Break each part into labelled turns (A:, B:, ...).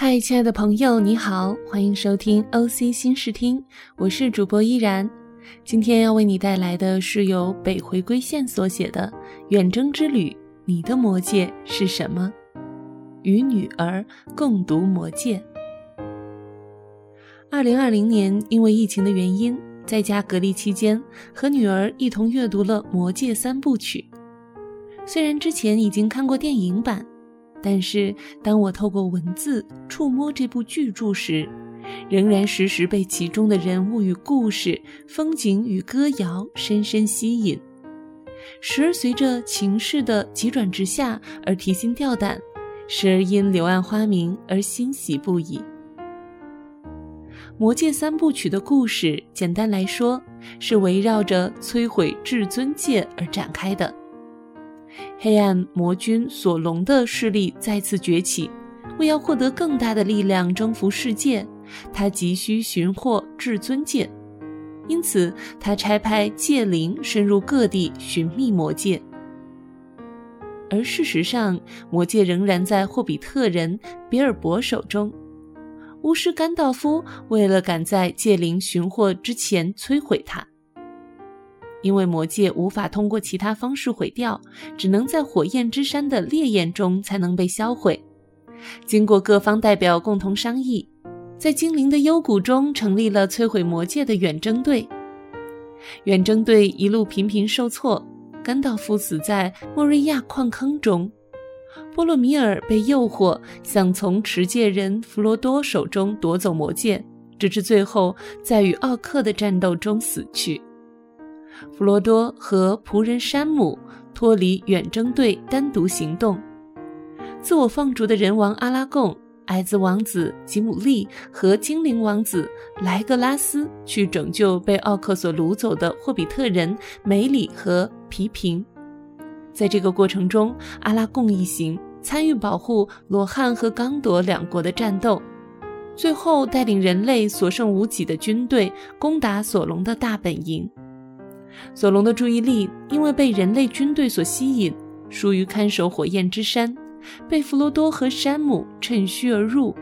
A: 嗨，亲爱的朋友，你好，欢迎收听 OC 新视听，我是主播依然。今天要为你带来的是由北回归线所写的《远征之旅》，你的魔戒是什么？与女儿共读魔戒。二零二零年，因为疫情的原因，在家隔离期间，和女儿一同阅读了《魔戒三部曲》。虽然之前已经看过电影版。但是，当我透过文字触摸这部巨著时，仍然时时被其中的人物与故事、风景与歌谣深深吸引，时而随着情势的急转直下而提心吊胆，时而因柳暗花明而欣喜不已。《魔戒三部曲》的故事，简单来说，是围绕着摧毁至尊戒而展开的。黑暗魔君索隆的势力再次崛起，为要获得更大的力量征服世界，他急需寻获至尊戒，因此他差派戒灵深入各地寻觅魔戒。而事实上，魔戒仍然在霍比特人比尔博手中。巫师甘道夫为了赶在戒灵寻获之前摧毁它。因为魔戒无法通过其他方式毁掉，只能在火焰之山的烈焰中才能被销毁。经过各方代表共同商议，在精灵的幽谷中成立了摧毁魔戒的远征队。远征队一路频频受挫，甘道夫死在莫瑞亚矿坑中，波洛米尔被诱惑想从持戒人弗罗多手中夺走魔戒，直至最后在与奥克的战斗中死去。弗罗多和仆人山姆脱离远征队，单独行动。自我放逐的人王阿拉贡、矮子王子吉姆利和精灵王子莱格拉斯去拯救被奥克所掳走的霍比特人梅里和皮平。在这个过程中，阿拉贡一行参与保护罗汉和刚铎两国的战斗，最后带领人类所剩无几的军队攻打索隆的大本营。索隆的注意力因为被人类军队所吸引，疏于看守火焰之山，被弗罗多和山姆趁虚而入，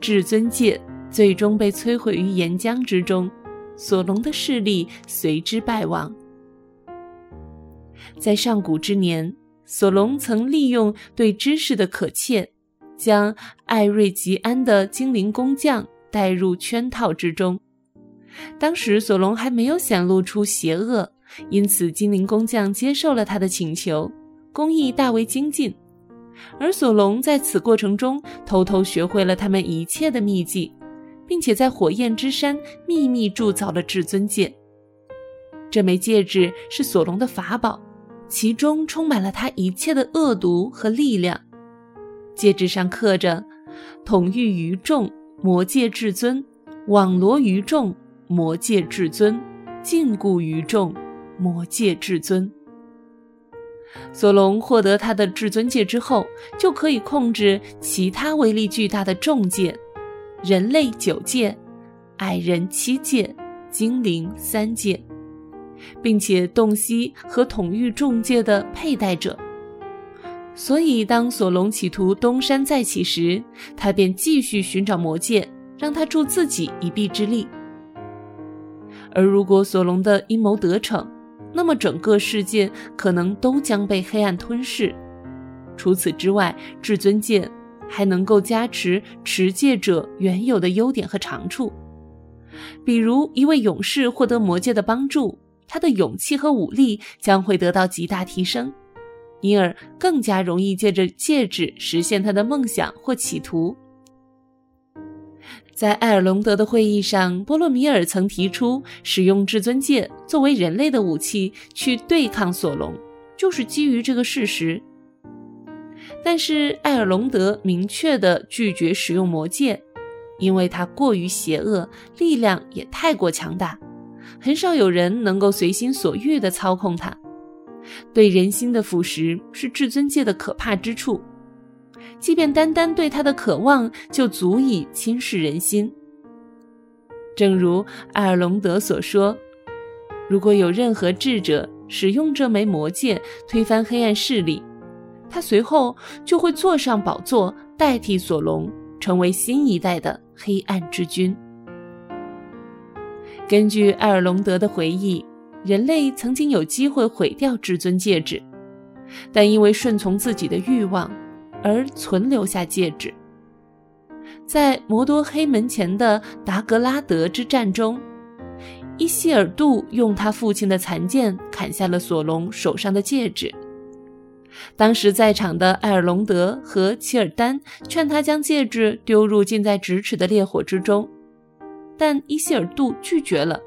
A: 至尊戒最终被摧毁于岩浆之中，索隆的势力随之败亡。在上古之年，索隆曾利用对知识的渴切，将艾瑞吉安的精灵工匠带入圈套之中。当时索隆还没有显露出邪恶，因此精灵工匠接受了他的请求，工艺大为精进。而索隆在此过程中偷偷学会了他们一切的秘技，并且在火焰之山秘密铸造了至尊戒。这枚戒指是索隆的法宝，其中充满了他一切的恶毒和力量。戒指上刻着“统御于众，魔戒至尊，网罗于众”。魔界至尊，禁锢于众；魔界至尊。索隆获得他的至尊戒之后，就可以控制其他威力巨大的众戒：人类九戒，矮人七戒，精灵三界，并且洞悉和统御众界的佩戴者。所以，当索隆企图东山再起时，他便继续寻找魔戒，让他助自己一臂之力。而如果索隆的阴谋得逞，那么整个世界可能都将被黑暗吞噬。除此之外，至尊戒还能够加持持戒者原有的优点和长处，比如一位勇士获得魔戒的帮助，他的勇气和武力将会得到极大提升，因而更加容易借着戒指实现他的梦想或企图。在埃尔隆德的会议上，波洛米尔曾提出使用至尊戒作为人类的武器去对抗索隆，就是基于这个事实。但是埃尔隆德明确地拒绝使用魔戒，因为它过于邪恶，力量也太过强大，很少有人能够随心所欲地操控它。对人心的腐蚀是至尊戒的可怕之处。即便单单对他的渴望就足以侵蚀人心。正如埃尔隆德所说：“如果有任何智者使用这枚魔戒推翻黑暗势力，他随后就会坐上宝座，代替索隆，成为新一代的黑暗之君。根据埃尔隆德的回忆，人类曾经有机会毁掉至尊戒指，但因为顺从自己的欲望而存留下戒指。在摩多黑门前的达格拉德之战中，伊希尔杜用他父亲的残剑砍下了索隆手上的戒指。当时在场的埃尔隆德和齐尔丹劝他将戒指丢入近在咫尺的烈火之中，但伊希尔杜拒绝了，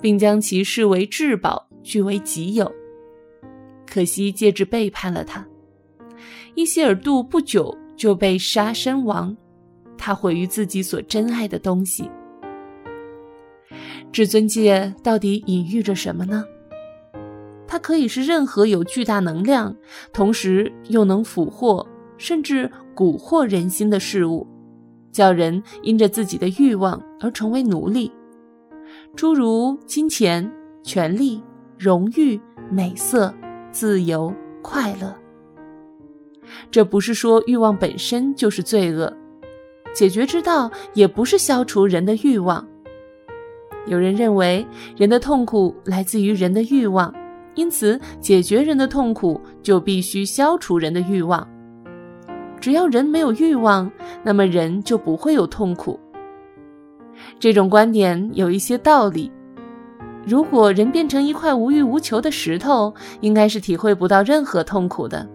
A: 并将其视为至宝，据为己有。可惜戒指背叛了他，伊希尔杜不久就被杀身亡。他毁于自己所珍爱的东西。至尊戒到底隐喻着什么呢？它可以是任何有巨大能量，同时又能俘获甚至蛊惑人心的事物，叫人因着自己的欲望而成为奴隶，诸如金钱、权力、荣誉、美色、自由、快乐。这不是说欲望本身就是罪恶，解决之道也不是消除人的欲望。有人认为人的痛苦来自于人的欲望。因此，解决人的痛苦就必须消除人的欲望。只要人没有欲望，那么人就不会有痛苦。这种观点有一些道理。如果人变成一块无欲无求的石头，应该是体会不到任何痛苦的。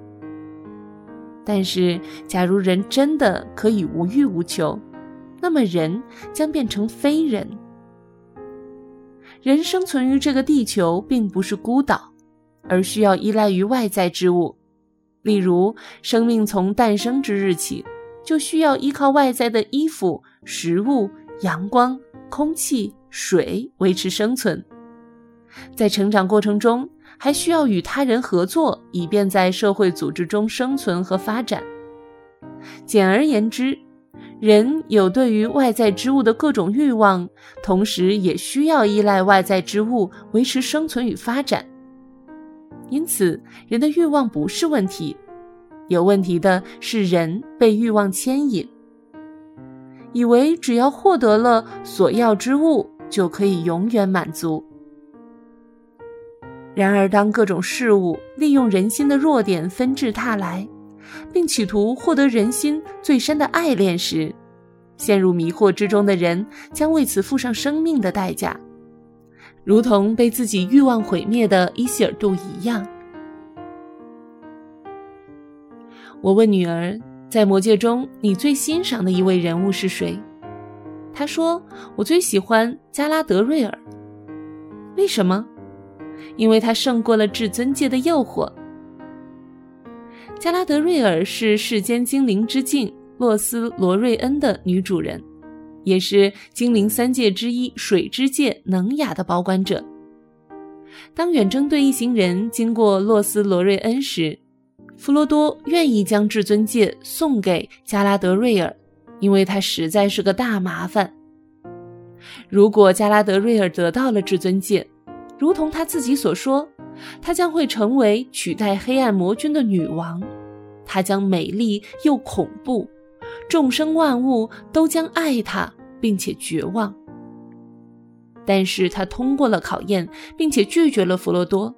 A: 但是，假如人真的可以无欲无求，那么人将变成非人。人生存于这个地球，并不是孤岛，而需要依赖于外在之物。例如，生命从诞生之日起，就需要依靠外在的衣服、食物、阳光、空气、水维持生存。在成长过程中，还需要与他人合作，以便在社会组织中生存和发展。简而言之，人有对于外在之物的各种欲望，同时也需要依赖外在之物维持生存与发展。因此，人的欲望不是问题，有问题的是人被欲望牵引，以为只要获得了所要之物就可以永远满足。然而，当各种事物利用人心的弱点纷至沓来，并企图获得人心最深的爱恋时，陷入迷惑之中的人将为此付上生命的代价，如同被自己欲望毁灭的伊希尔杜一样。我问女儿，在魔界中你最欣赏的一位人物是谁？她说：“我最喜欢加拉德瑞尔。为什么？因为他胜过了至尊界的诱惑。”加拉德瑞尔是世间精灵之境洛斯罗瑞恩的女主人，也是精灵三界之一水之界能雅的保管者。当远征队一行人经过洛斯罗瑞恩时，弗罗多愿意将至尊戒送给加拉德瑞尔，因为他实在是个大麻烦。如果加拉德瑞尔得到了至尊戒，如同他自己所说。她将会成为取代黑暗魔君的女王，她将美丽又恐怖，众生万物都将爱她，并且绝望。但是她通过了考验，并且拒绝了弗罗多。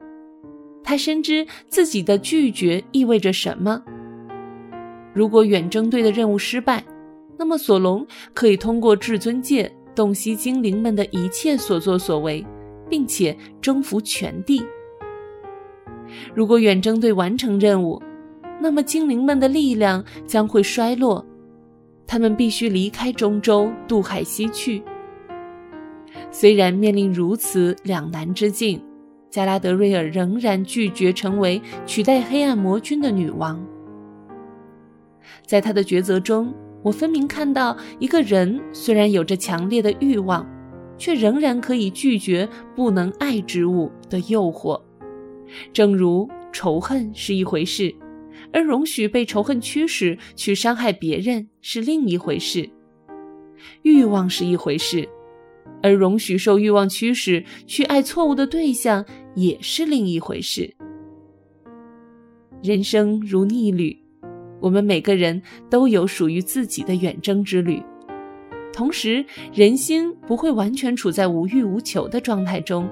A: 她深知自己的拒绝意味着什么。如果远征队的任务失败，那么索隆可以通过至尊戒洞悉精灵们的一切所作所为，并且征服全地。如果远征队完成任务，那么精灵们的力量将会衰落，他们必须离开中州，渡海西去。虽然面临如此两难之境，加拉德瑞尔仍然拒绝成为取代黑暗魔君的女王。在他的抉择中，我分明看到一个人虽然有着强烈的欲望，却仍然可以拒绝不能爱之物的诱惑。正如仇恨是一回事，而容许被仇恨驱使去伤害别人是另一回事；欲望是一回事，而容许受欲望驱使去爱错误的对象也是另一回事。人生如逆旅，我们每个人都有属于自己的远征之旅。同时，人心不会完全处在无欲无求的状态中，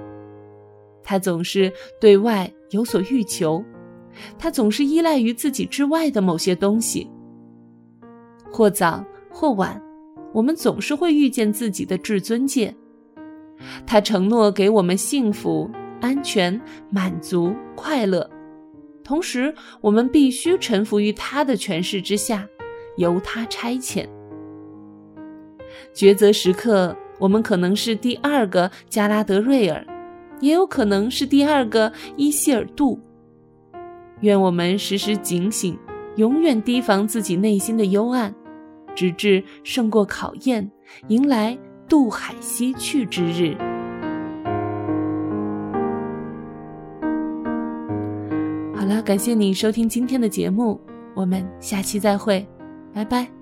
A: 他总是对外有所欲求，他总是依赖于自己之外的某些东西。或早或晚，我们总是会遇见自己的至尊界，他承诺给我们幸福、安全、满足、快乐，同时我们必须臣服于他的权势之下，由他差遣。抉择时刻，我们可能是第二个加拉德瑞尔，也有可能是第二个伊希尔杜。愿我们时时警醒，永远提防自己内心的幽暗，直至胜过考验，迎来渡海西去之日。好了，感谢你收听今天的节目，我们下期再会，拜拜。